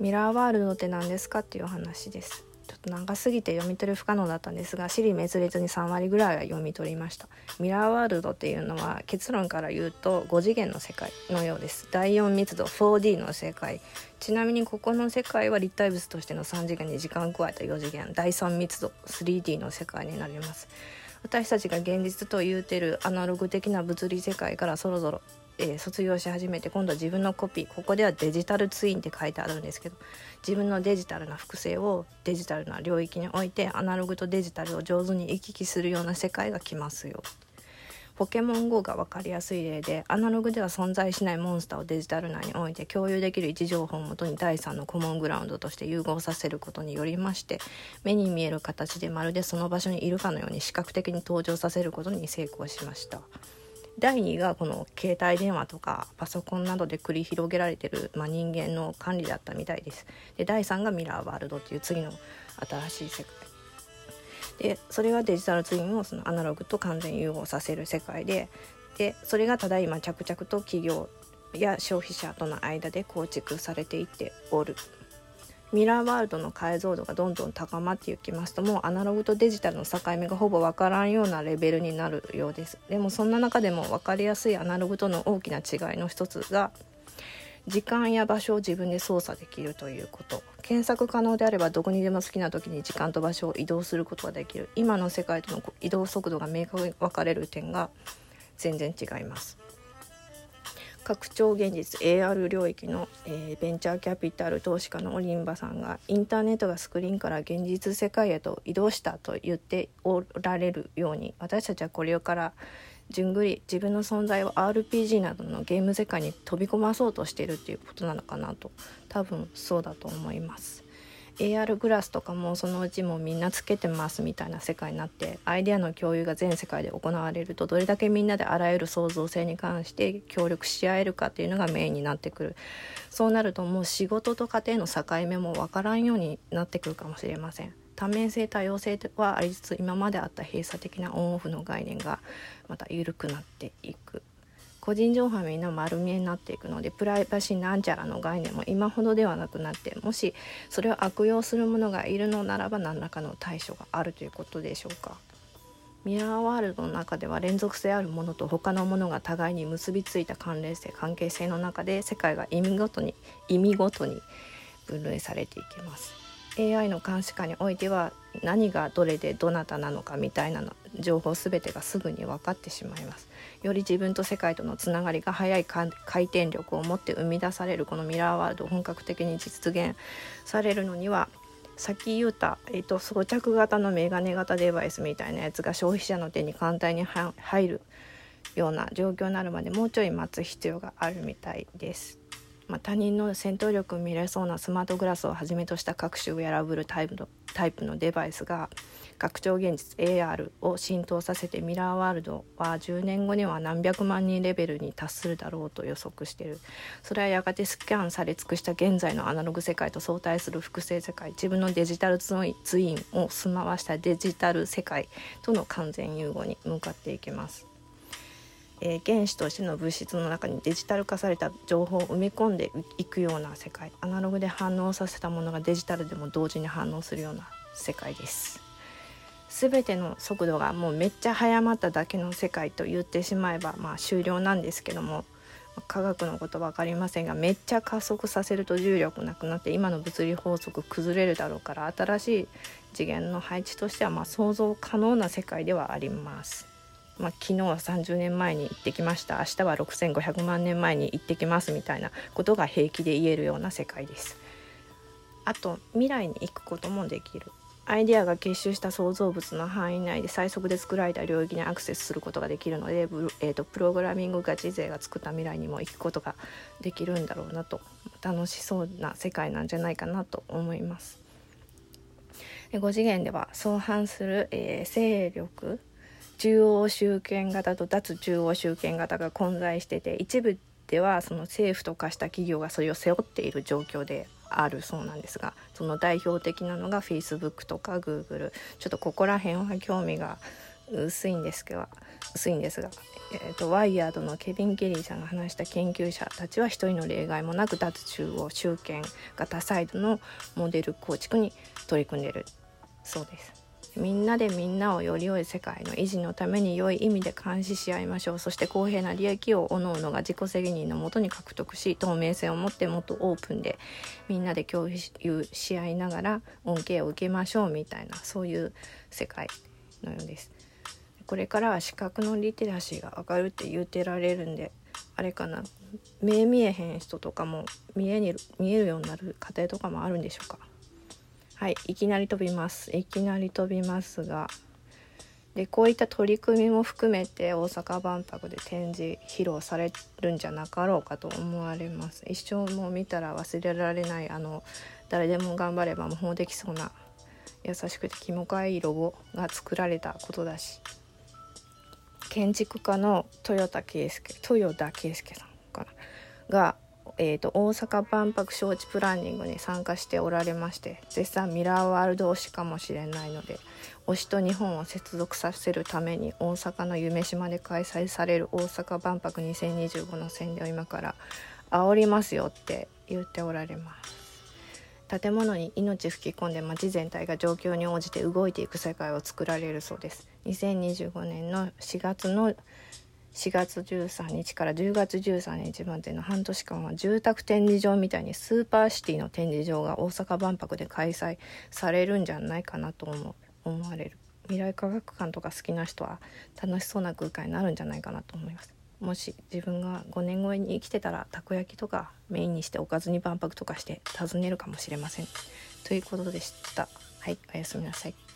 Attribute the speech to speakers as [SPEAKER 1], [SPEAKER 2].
[SPEAKER 1] ミラーワールドって何ですかっていう話です。ちょっと長すぎて読み取り不可能だったんですが尻滅裂に3割ぐらいは読み取りました。ミラーワールドっていうのは結論から言うと5次元の世界のようです。第4密度 4D の世界。ちなみにここの世界は立体物としての3次元に時間を加えた4次元。第3密度 3D の世界になります。私たちが現実と言うてるアナログ的な物理世界からそろそろえー、卒業し始めて今度は自分のコピーここではデジタルツインって書いてあるんですけど自分のデジタルな複製をデジタルな領域に置いてアナログとデジタルを上手に行き来するような世界が来ますよ。ポケモン GO が分かりやすい例でアナログでは存在しないモンスターをデジタル内に置いて共有できる位置情報をもとに第3のコモングラウンドとして融合させることによりまして目に見える形でまるでその場所にいるかのように視覚的に登場させることに成功しました。第2がこの携帯電話とかパソコンなどで繰り広げられてる、まあ、人間の管理だったみたいです。で第3がミラーワールドっていう次の新しい世界。でそれがデジタルツインをそのアナログと完全融合させる世界ででそれがただいま着々と企業や消費者との間で構築されていっておるミラーワールドの解像度がどんどん高まっていきますともうアナログとデジタルの境目がほぼ分からんようなレベルになるようです。でもそんな中でも分かりやすいアナログとの大きな違いの一つが時間や場所を自分で操作できるということ。検索可能であればどこにでも好きな時に時間と場所を移動することができる。今の世界との移動速度が明確に分かれる点が全然違います。拡張現実 AR 領域の、えー、ベンチャーキャピタル投資家のオリンバさんがインターネットがスクリーンから現実世界へと移動したと言っておられるように私たちはこれからじゅんぐり自分の存在を RPG などのゲーム世界に飛び込まそうとしているっていうことなのかなと多分そうだと思います。AR グラスとかもそのうちもみんなつけてますみたいな世界になってアイデアの共有が全世界で行われるとどれだけみんなであらゆる創造性に関して協力し合えるかっていうのがメインになってくる。そうなるともう仕事と家庭の境目も分からんようになってくるかもしれません。多面性多様性はありつつ今まであった閉鎖的なオンオフの概念がまた緩くなっていく。個人情報はみんな丸見えになっていくのでプライバシーなんちゃらの概念も今ほどではなくなってもしそれを悪用する者がいるのならば何らかの対処があるということでしょうか。ミラーワールドの中では連続性あるものと他のものが互いに結びついた関連性関係性の中で世界が意味ごとに意味ごとに分類されていきます。AI の監視下においては何がどれでどなたなのかみたいなの情報全てがすぐに分かってしまいますより自分と世界とのつながりが速い回転力を持って生み出されるこのミラーワールドを本格的に実現されるのにはさっき言った、えーと、装着型のメガネ型デバイスみたいなやつが消費者の手に簡単に入るような状況になるまでもうちょい待つ必要があるみたいです。まあ、他人の戦闘力を見れそうなスマートグラスをはじめとした各種ウェアラブルタイプのタイプのデバイスが拡張現実 AR を浸透させてミラーワールドは10年後には何百万人レベルに達するだろうと予測してる。それはやがてスキャンされ尽くした現在のアナログ世界と相対する複製世界。自分のデジタルツインを住まわしたデジタル世界との完全融合に向かっていきます。えー、原子としての物質の中にデジタル化された情報を埋め込んでいくような世界アナログで反応させたものがデジタルでも同時に反応するような世界です。全ての速度がもうめっちゃ速まっただけの世界と言ってしまえばまあ終了なんですけども科学のこと分かりませんがめっちゃ加速させると重力なくなって今の物理法則崩れるだろうから新しい次元の配置としてはま想像可能な世界ではあります。まあ、昨日は30年前に行ってきました明日は6500万年前に行ってきますみたいなことが平気で言えるような世界です。あと未来に行くこともできるアイデアが結集した創造物の範囲内で最速で作られた領域にアクセスすることができるので、えーと、プログラミングガチ勢が作った未来にも行くことができるんだろうなと楽しそうな世界なんじゃないかなと思います。5次元では相反する、えー、勢力中央集権型と脱中央集権型が混在してて一部ではその政府と化した企業がそれを背負っている状況であるそうなんですがその代表的なのが Facebook とか Google ちょっとここら辺は興味が薄いんですけど薄いんですが、えーと、ワイヤードのケビン・ケリーさんが話した研究者たちは一人の例外もなく脱中央集権型サイドのモデル構築に取り組んでいるそうです。みんなでみんなをより良い世界の維持のために良い意味で監視し合いましょう。そして公平な利益を各々が自己責任のもとに獲得し透明性を持ってもっとオープンでみんなで共有し合いながら恩恵を受けましょうみたいなそういう世界のようです。これからは視覚のリテラシーが上がる。って言うてられるんであれかな目見えへん人とかも見えに見えるようになる過程とかもあるんでしょうか？はいいきなり飛びます。いきなり飛びますが。でこういった取り組みも含めて大阪万博で展示披露されるんじゃなかろうかと思われます。一生もう見たら忘れられないあの誰でも頑張れば模倣できそうな優しくて気もかいいロゴが作られたことだし。建築家の豊田圭介豊田圭介さんかな。がえーと、大阪万博招致プランニングに参加しておられまして絶賛ミラーワールド推しかもしれないので推しと日本を接続させるために大阪の夢島で開催される大阪万博2025の宣伝を今から煽りますよって言っておられます。建物に命吹き込んで街全体が状況に応じて動いていく世界を作られるそうです。2025年の4月の4月13日から10月13日までの半年間は住宅展示場みたいにスーパーシティの展示場が大阪万博で開催されるんじゃないかなと思思われる。未来科学館とか好きな人は楽しそうな空間になるんじゃないかなと思います。もし自分が5年後に生きてたらたこ焼きとかメインにしておかずに万博とかして訪ねるかもしれません。ということでした。はいおやすみなさい。